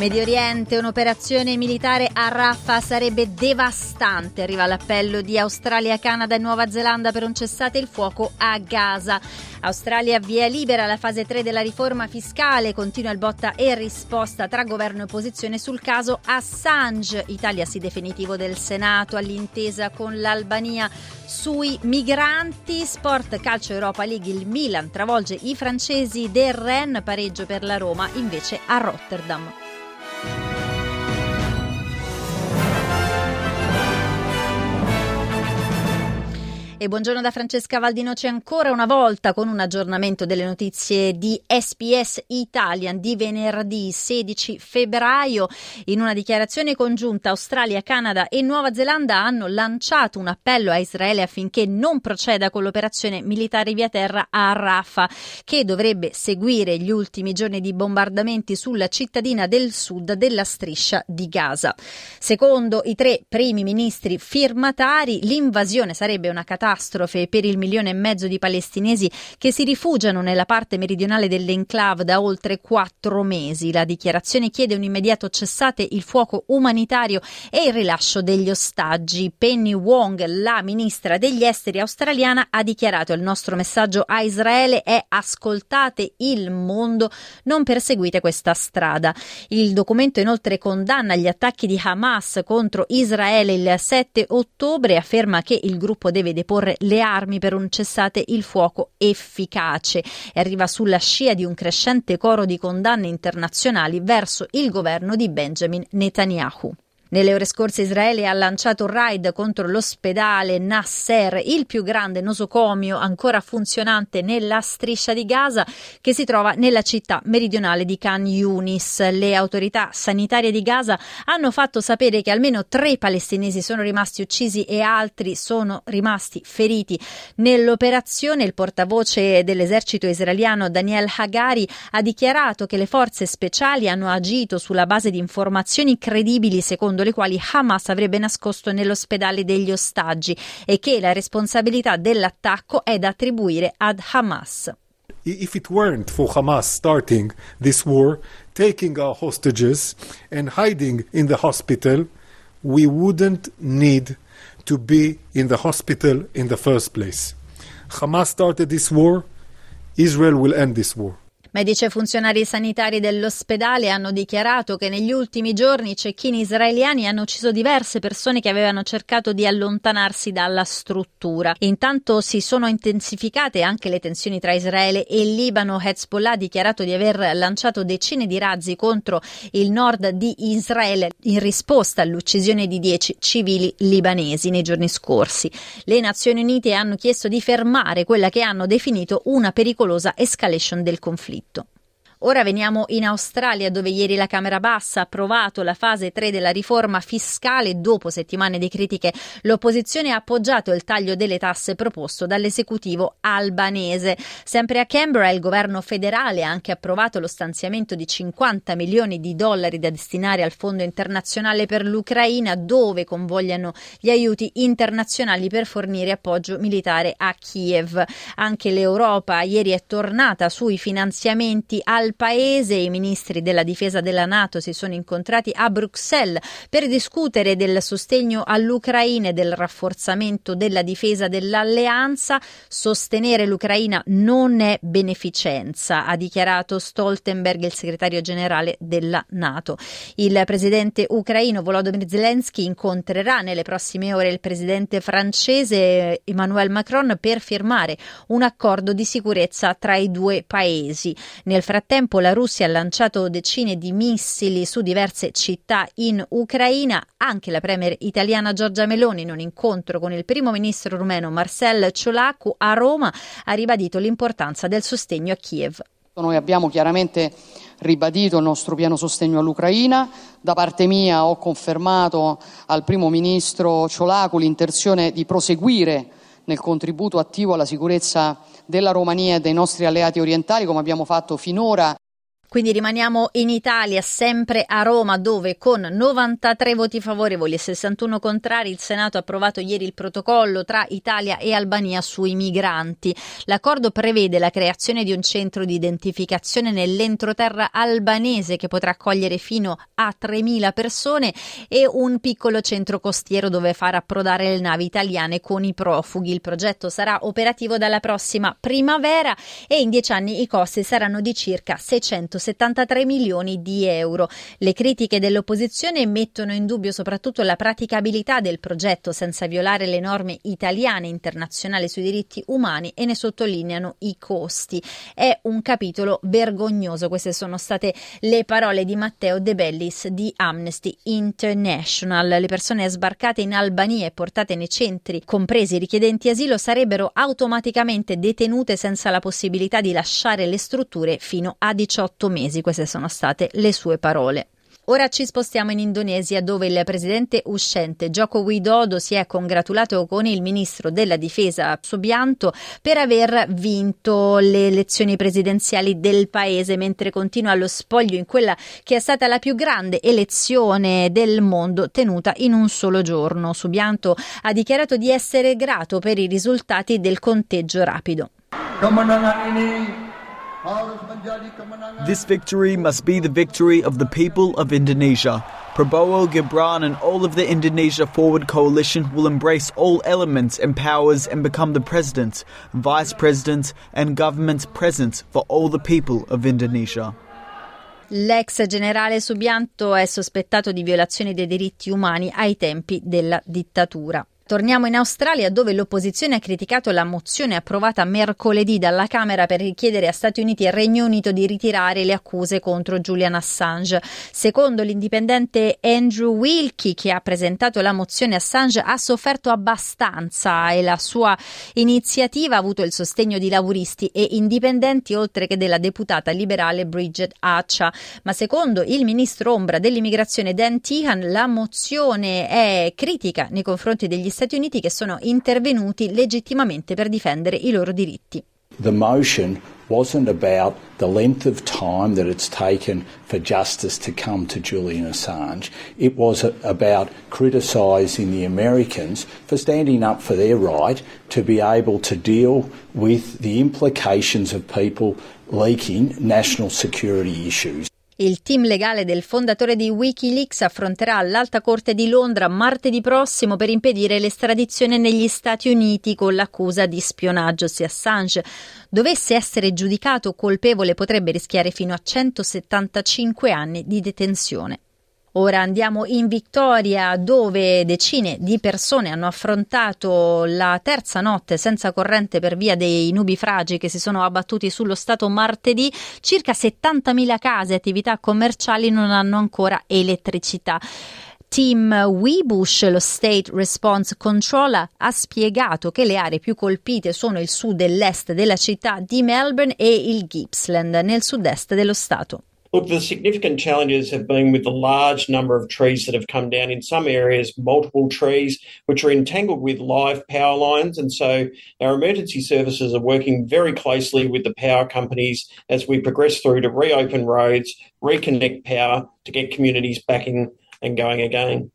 Medio Oriente, un'operazione militare a Rafah sarebbe devastante. Arriva l'appello di Australia, Canada e Nuova Zelanda per un cessate il fuoco a Gaza. Australia via libera la fase 3 della riforma fiscale, continua il botta e risposta tra governo e opposizione sul caso Assange. Italia sì definitivo del Senato all'intesa con l'Albania sui migranti. Sport Calcio Europa League il Milan travolge i francesi del Rennes, pareggio per la Roma invece a Rotterdam. E buongiorno da Francesca Valdinoci ancora una volta con un aggiornamento delle notizie di SPS Italian di venerdì 16 febbraio. In una dichiarazione congiunta Australia, Canada e Nuova Zelanda hanno lanciato un appello a Israele affinché non proceda con l'operazione militare via terra a Rafah, che dovrebbe seguire gli ultimi giorni di bombardamenti sulla cittadina del sud della striscia di Gaza. Secondo i tre primi ministri firmatari, l'invasione sarebbe una catastrofe catastrofe per il milione e mezzo di palestinesi che si rifugiano nella parte meridionale dell'enclave da oltre quattro mesi. La dichiarazione chiede un immediato cessate il fuoco umanitario e il rilascio degli ostaggi. Penny Wong, la ministra degli esteri australiana, ha dichiarato il nostro messaggio a Israele è ascoltate il mondo, non perseguite questa strada. Il documento inoltre condanna gli attacchi di Hamas contro Israele il 7 ottobre e afferma che il gruppo deve deporre disporre le armi per un cessate il fuoco efficace e arriva sulla scia di un crescente coro di condanne internazionali verso il governo di Benjamin Netanyahu. Nelle ore scorse Israele ha lanciato un raid contro l'ospedale Nasser, il più grande nosocomio ancora funzionante nella striscia di Gaza che si trova nella città meridionale di Khan Yunis. Le autorità sanitarie di Gaza hanno fatto sapere che almeno tre palestinesi sono rimasti uccisi e altri sono rimasti feriti. Nell'operazione il portavoce dell'esercito israeliano Daniel Hagari ha dichiarato che le forze speciali hanno agito sulla base di informazioni credibili secondo secondo le quali Hamas avrebbe nascosto nell'ospedale degli ostaggi e che la responsabilità dell'attacco è da attribuire ad Hamas. If it weren't for Hamas starting this war, taking our hostages and hiding in the hospital, we wouldn't need to be in the hospital in the first place. Hamas started this war, Israel will end this war. Medici e funzionari sanitari dell'ospedale hanno dichiarato che negli ultimi giorni i cecchini israeliani hanno ucciso diverse persone che avevano cercato di allontanarsi dalla struttura. Intanto si sono intensificate anche le tensioni tra Israele e Libano. Hezbollah ha dichiarato di aver lanciato decine di razzi contro il nord di Israele in risposta all'uccisione di dieci civili libanesi nei giorni scorsi. Le Nazioni Unite hanno chiesto di fermare quella che hanno definito una pericolosa escalation del conflitto conflitto. Ora veniamo in Australia dove ieri la Camera Bassa ha approvato la fase 3 della riforma fiscale. Dopo settimane di critiche l'opposizione ha appoggiato il taglio delle tasse proposto dall'esecutivo albanese. Sempre a Canberra il governo federale ha anche approvato lo stanziamento di 50 milioni di dollari da destinare al Fondo internazionale per l'Ucraina dove convogliano gli aiuti internazionali per fornire appoggio militare a Kiev. Anche l'Europa ieri è tornata sui finanziamenti al al paese. I ministri della difesa della Nato si sono incontrati a Bruxelles per discutere del sostegno all'Ucraina e del rafforzamento della difesa dell'alleanza. Sostenere l'Ucraina non è beneficenza, ha dichiarato Stoltenberg, il segretario generale della Nato. Il presidente ucraino Volodymyr Zelensky incontrerà nelle prossime ore il presidente francese Emmanuel Macron per firmare un accordo di sicurezza tra i due paesi. Nel frattempo frattempo la Russia ha lanciato decine di missili su diverse città in Ucraina. Anche la premier italiana Giorgia Meloni, in un incontro con il primo ministro rumeno Marcel Ciolacu a Roma, ha ribadito l'importanza del sostegno a Kiev. Noi abbiamo chiaramente ribadito il nostro pieno sostegno all'Ucraina. Da parte mia ho confermato al primo ministro Ciolacu l'intenzione di proseguire nel contributo attivo alla sicurezza della Romania e dei nostri alleati orientali, come abbiamo fatto finora. Quindi rimaniamo in Italia, sempre a Roma, dove con 93 voti favorevoli e 61 contrari il Senato ha approvato ieri il protocollo tra Italia e Albania sui migranti. L'accordo prevede la creazione di un centro di identificazione nell'entroterra albanese che potrà accogliere fino a 3.000 persone e un piccolo centro costiero dove far approdare le navi italiane con i profughi. Il progetto sarà operativo dalla prossima primavera e in dieci anni i costi saranno di circa 600 173 milioni di euro. Le critiche dell'opposizione mettono in dubbio soprattutto la praticabilità del progetto senza violare le norme italiane e internazionali sui diritti umani e ne sottolineano i costi. È un capitolo vergognoso. Queste sono state le parole di Matteo De Bellis di Amnesty International. Le persone sbarcate in Albania e portate nei centri, compresi i richiedenti asilo, sarebbero automaticamente detenute senza la possibilità di lasciare le strutture fino a 18 mesi, queste sono state le sue parole. Ora ci spostiamo in Indonesia dove il presidente uscente Joko Widodo si è congratulato con il ministro della difesa Subianto per aver vinto le elezioni presidenziali del paese mentre continua lo spoglio in quella che è stata la più grande elezione del mondo tenuta in un solo giorno. Subianto ha dichiarato di essere grato per i risultati del conteggio rapido. This victory must be the victory of the people of Indonesia. Prabowo Gibran and all of the Indonesia Forward Coalition will embrace all elements and powers and become the president, vice president, and government present for all the people of Indonesia. L'ex generale Subianto è sospettato di violazione dei diritti umani ai tempi della dittatura. Torniamo in Australia dove l'opposizione ha criticato la mozione approvata mercoledì dalla Camera per richiedere a Stati Uniti e Regno Unito di ritirare le accuse contro Julian Assange. Secondo l'indipendente Andrew Wilkie che ha presentato la mozione Assange ha sofferto abbastanza e la sua iniziativa ha avuto il sostegno di lavoristi e indipendenti oltre che della deputata liberale Bridget Accia. Ma secondo il ministro ombra dell'immigrazione Dan Tehan la mozione è critica nei confronti degli Stati Stati Uniti che sono intervenuti legittimamente per difendere i loro diritti. The motion wasn't about the length of time that it's taken for justice to come to Julian Assange. It was about criticising the Americans for standing up for their right to be able to deal with the implications of people leaking national security issues. Il team legale del fondatore di Wikileaks affronterà l'Alta Corte di Londra martedì prossimo per impedire l'estradizione negli Stati Uniti con l'accusa di spionaggio. Se Assange dovesse essere giudicato colpevole potrebbe rischiare fino a 175 anni di detenzione. Ora andiamo in Victoria dove decine di persone hanno affrontato la terza notte senza corrente per via dei nubifragi che si sono abbattuti sullo Stato martedì. Circa 70.000 case e attività commerciali non hanno ancora elettricità. Tim Webush, lo State Response Controller, ha spiegato che le aree più colpite sono il sud e l'est della città di Melbourne e il Gippsland, nel sud-est dello Stato. Look, the significant challenges have been with the large number of trees that have come down in some areas, multiple trees, which are entangled with live power lines. And so our emergency services are working very closely with the power companies as we progress through to reopen roads, reconnect power to get communities back in and going again.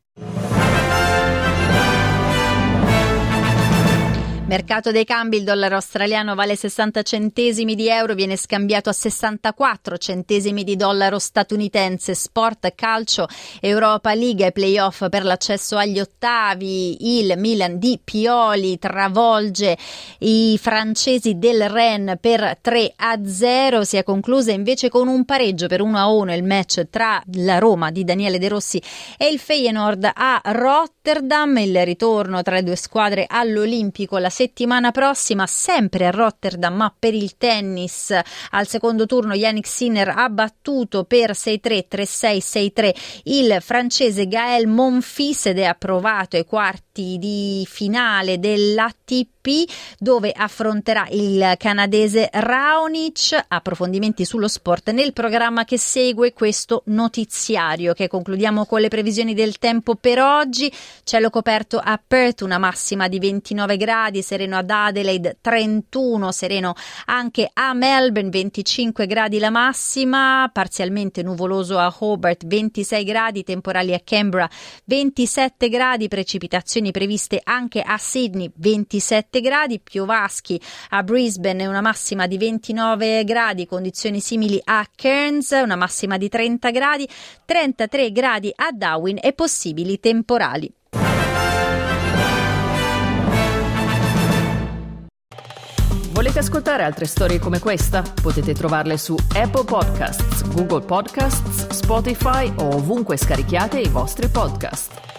Mercato dei cambi, il dollaro australiano vale 60 centesimi di euro, viene scambiato a 64 centesimi di dollaro statunitense. Sport, calcio, Europa League e playoff per l'accesso agli ottavi. Il Milan di Pioli travolge i francesi del Rennes per 3 a 0. Si è conclusa invece con un pareggio per 1 a 1 il match tra la Roma di Daniele De Rossi e il Feyenoord a Rotterdam. Il ritorno tra le due squadre all'Olimpico la settimana prossima, sempre a Rotterdam, ma per il tennis. Al secondo turno Yannick Sinner ha battuto per 6-3, 3-6, 6-3 il francese Gaël Monfils ed è approvato ai quarti di finale dell'atto ATP dove affronterà il canadese Raonic. Approfondimenti sullo sport nel programma che segue questo notiziario che concludiamo con le previsioni del tempo per oggi. Cielo coperto a Perth, una massima di 29 gradi, sereno ad Adelaide 31, sereno anche a Melbourne 25 gradi la massima, parzialmente nuvoloso a Hobart 26 gradi, temporali a Canberra 27 gradi, precipitazioni previste anche a Sydney 27 gradi, piovaschi a Brisbane una massima di 29 gradi, condizioni simili a Cairns, una massima di 30 gradi, 33 gradi a Darwin e possibili temporali. Volete ascoltare altre storie come questa? Potete trovarle su Apple Podcasts, Google Podcasts, Spotify o ovunque scarichiate i vostri podcast.